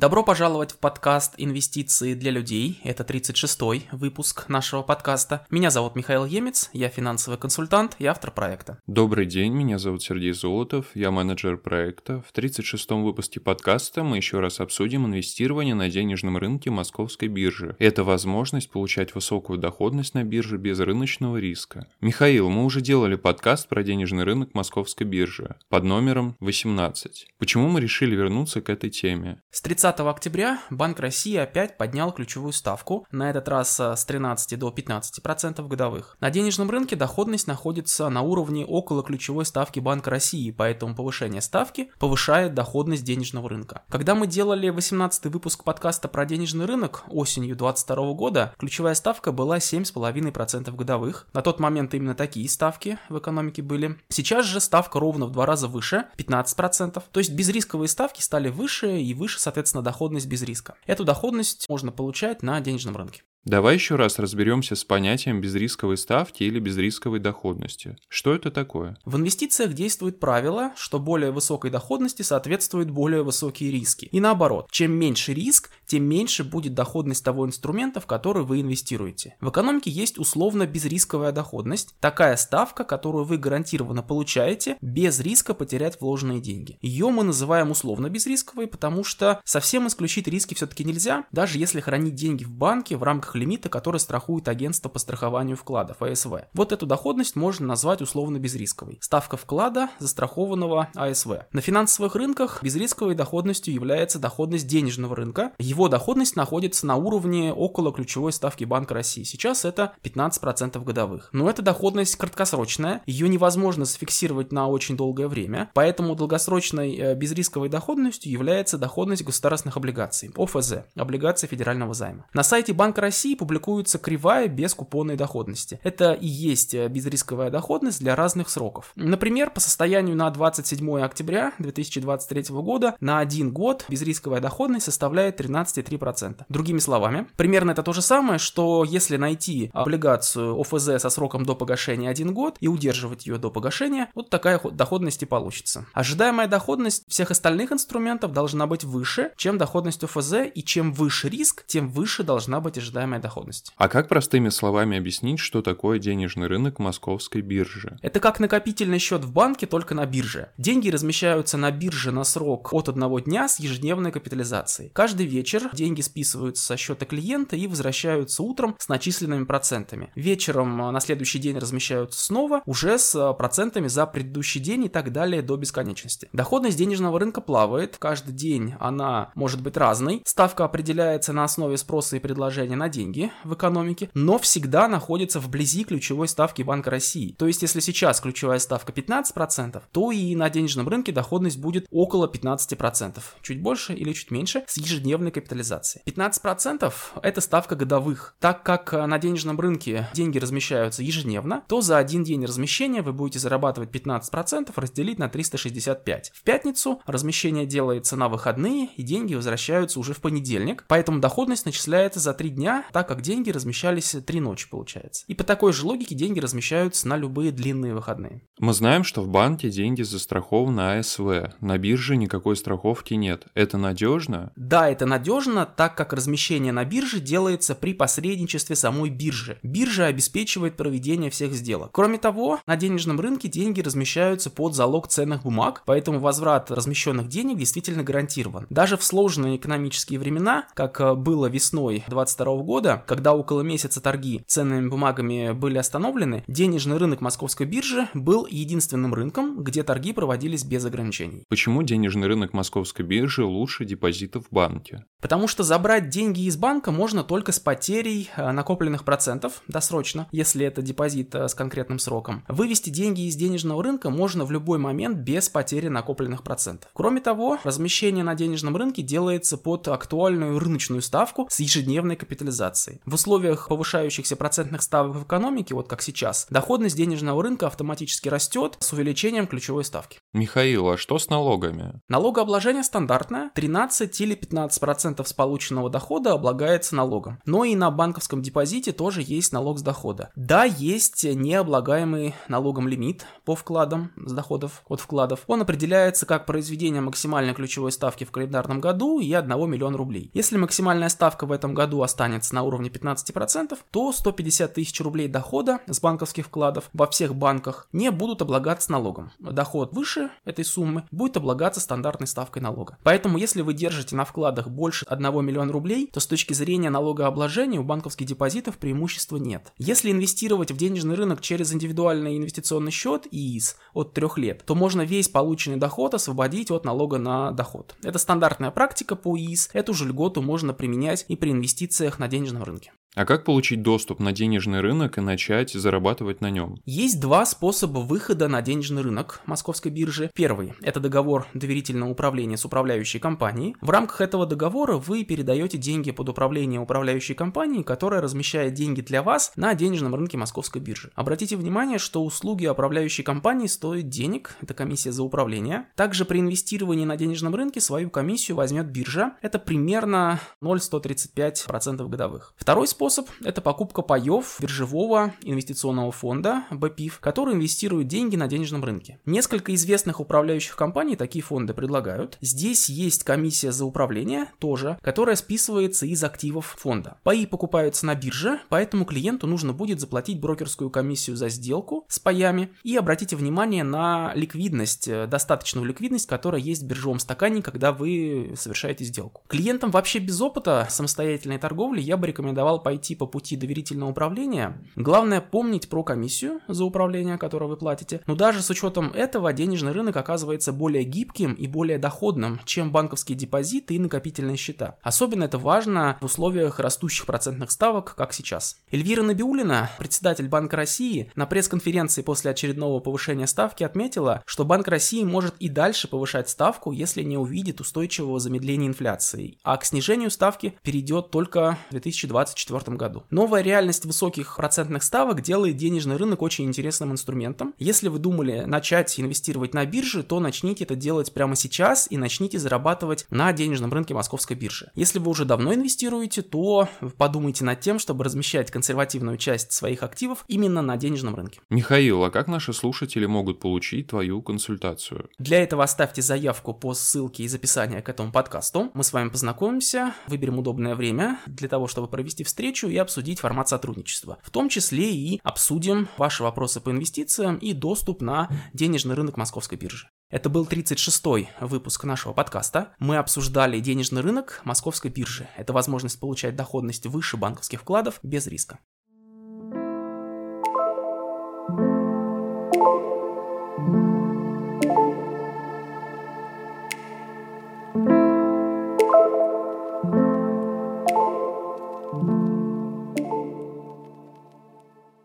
Добро пожаловать в подкаст «Инвестиции для людей». Это 36-й выпуск нашего подкаста. Меня зовут Михаил Емец, я финансовый консультант и автор проекта. Добрый день, меня зовут Сергей Золотов, я менеджер проекта. В 36-м выпуске подкаста мы еще раз обсудим инвестирование на денежном рынке московской биржи. Это возможность получать высокую доходность на бирже без рыночного риска. Михаил, мы уже делали подкаст про денежный рынок московской биржи под номером 18. Почему мы решили вернуться к этой теме? С 30 октября Банк России опять поднял ключевую ставку, на этот раз э, с 13 до 15% годовых. На денежном рынке доходность находится на уровне около ключевой ставки Банка России, поэтому повышение ставки повышает доходность денежного рынка. Когда мы делали 18 выпуск подкаста про денежный рынок осенью 2022 года, ключевая ставка была 7,5% годовых. На тот момент именно такие ставки в экономике были. Сейчас же ставка ровно в два раза выше, 15%. То есть безрисковые ставки стали выше и выше, соответственно, соответственно, доходность без риска. Эту доходность можно получать на денежном рынке. Давай еще раз разберемся с понятием безрисковой ставки или безрисковой доходности. Что это такое? В инвестициях действует правило, что более высокой доходности соответствуют более высокие риски. И наоборот, чем меньше риск, тем меньше будет доходность того инструмента, в который вы инвестируете. В экономике есть условно безрисковая доходность, такая ставка, которую вы гарантированно получаете без риска потерять вложенные деньги. Ее мы называем условно безрисковой, потому что совсем исключить риски все-таки нельзя, даже если хранить деньги в банке в рамках рамках лимита, который страхует агентство по страхованию вкладов АСВ. Вот эту доходность можно назвать условно безрисковой. Ставка вклада застрахованного АСВ. На финансовых рынках безрисковой доходностью является доходность денежного рынка. Его доходность находится на уровне около ключевой ставки Банка России. Сейчас это 15% годовых. Но эта доходность краткосрочная, ее невозможно зафиксировать на очень долгое время, поэтому долгосрочной э, безрисковой доходностью является доходность государственных облигаций, ОФЗ, облигации федерального займа. На сайте Банка России России публикуется кривая без купонной доходности. Это и есть э, безрисковая доходность для разных сроков. Например, по состоянию на 27 октября 2023 года на один год безрисковая доходность составляет 13,3%. Другими словами, примерно это то же самое, что если найти облигацию ОФЗ со сроком до погашения 1 год и удерживать ее до погашения, вот такая доходность и получится. Ожидаемая доходность всех остальных инструментов должна быть выше, чем доходность ОФЗ, и чем выше риск, тем выше должна быть ожидаемая ожидаемая доходность. А как простыми словами объяснить, что такое денежный рынок московской биржи? Это как накопительный счет в банке, только на бирже. Деньги размещаются на бирже на срок от одного дня с ежедневной капитализацией. Каждый вечер деньги списываются со счета клиента и возвращаются утром с начисленными процентами. Вечером а, на следующий день размещаются снова уже с а, процентами за предыдущий день и так далее до бесконечности. Доходность денежного рынка плавает. Каждый день она может быть разной. Ставка определяется на основе спроса и предложения на день деньги в экономике, но всегда находится вблизи ключевой ставки Банка России. То есть, если сейчас ключевая ставка 15%, то и на денежном рынке доходность будет около 15%. Чуть больше или чуть меньше с ежедневной капитализацией. 15% это ставка годовых. Так как на денежном рынке деньги размещаются ежедневно, то за один день размещения вы будете зарабатывать 15% разделить на 365. В пятницу размещение делается на выходные и деньги возвращаются уже в понедельник, поэтому доходность начисляется за 3 дня так как деньги размещались три ночи, получается. И по такой же логике деньги размещаются на любые длинные выходные. Мы знаем, что в банке деньги застрахованы АСВ. На бирже никакой страховки нет. Это надежно? Да, это надежно, так как размещение на бирже делается при посредничестве самой биржи. Биржа обеспечивает проведение всех сделок. Кроме того, на денежном рынке деньги размещаются под залог ценных бумаг, поэтому возврат размещенных денег действительно гарантирован. Даже в сложные экономические времена, как э, было весной 2022 года, года, когда около месяца торги ценными бумагами были остановлены, денежный рынок московской биржи был единственным рынком, где торги проводились без ограничений. Почему денежный рынок московской биржи лучше депозитов в банке? Потому что забрать деньги из банка можно только с потерей э, накопленных процентов досрочно, если это депозит э, с конкретным сроком. Вывести деньги из денежного рынка можно в любой момент без потери накопленных процентов. Кроме того, размещение на денежном рынке делается под актуальную рыночную ставку с ежедневной капитализацией инфляции. В условиях повышающихся процентных ставок в экономике, вот как сейчас, доходность денежного рынка автоматически растет с увеличением ключевой ставки. Михаил, а что с налогами? Налогообложение стандартное. 13 или 15% с полученного дохода облагается налогом. Но и на банковском депозите тоже есть налог с дохода. Да, есть необлагаемый налогом лимит по вкладам с доходов от вкладов. Он определяется как произведение максимальной ключевой ставки в календарном году и 1 миллион рублей. Если максимальная ставка в этом году останется на уровне 15%, то 150 тысяч рублей дохода с банковских вкладов во всех банках не будут облагаться налогом. Доход выше выше этой суммы будет облагаться стандартной ставкой налога. Поэтому, если вы держите на вкладах больше 1 миллиона рублей, то с точки зрения налогообложения у банковских депозитов преимущества нет. Если инвестировать в денежный рынок через индивидуальный инвестиционный счет ИИС от 3 лет, то можно весь полученный доход освободить от налога на доход. Это стандартная практика по ИИС. Эту же льготу можно применять и при инвестициях на денежном рынке. А как получить доступ на денежный рынок и начать зарабатывать на нем? Есть два способа выхода на денежный рынок московской биржи. Первый – это договор доверительного управления с управляющей компанией. В рамках этого договора вы передаете деньги под управление управляющей компании, которая размещает деньги для вас на денежном рынке московской биржи. Обратите внимание, что услуги управляющей компании стоят денег, это комиссия за управление. Также при инвестировании на денежном рынке свою комиссию возьмет биржа, это примерно 0,135% годовых. Второй способ способ – это покупка паев биржевого инвестиционного фонда BPIF, который инвестирует деньги на денежном рынке. Несколько известных управляющих компаний такие фонды предлагают. Здесь есть комиссия за управление тоже, которая списывается из активов фонда. Паи покупаются на бирже, поэтому клиенту нужно будет заплатить брокерскую комиссию за сделку с паями. И обратите внимание на ликвидность, э, достаточную ликвидность, которая есть в биржевом стакане, когда вы совершаете сделку. Клиентам вообще без опыта самостоятельной торговли я бы рекомендовал пойти по пути доверительного управления, главное помнить про комиссию за управление, которое вы платите. Но даже с учетом этого денежный рынок оказывается более гибким и более доходным, чем банковские депозиты и накопительные счета. Особенно это важно в условиях растущих процентных ставок, как сейчас. Эльвира Набиулина, председатель Банка России, на пресс-конференции после очередного повышения ставки отметила, что Банк России может и дальше повышать ставку, если не увидит устойчивого замедления инфляции, а к снижению ставки перейдет только в 2024 2024 году. Новая реальность высоких процентных ставок делает денежный рынок очень интересным инструментом. Если вы думали начать инвестировать на бирже, то начните это делать прямо сейчас и начните зарабатывать на денежном рынке московской биржи. Если вы уже давно инвестируете, то подумайте над тем, чтобы размещать консервативную часть своих активов именно на денежном рынке. Михаил, а как наши слушатели могут получить твою консультацию? Для этого оставьте заявку по ссылке из описания к этому подкасту. Мы с вами познакомимся, выберем удобное время для того, чтобы провести встречу встречу и обсудить формат сотрудничества. В том числе и обсудим ваши вопросы по инвестициям и доступ на денежный рынок московской биржи. Это был 36-й выпуск нашего подкаста. Мы обсуждали денежный рынок московской биржи. Это возможность получать доходность выше банковских вкладов без риска.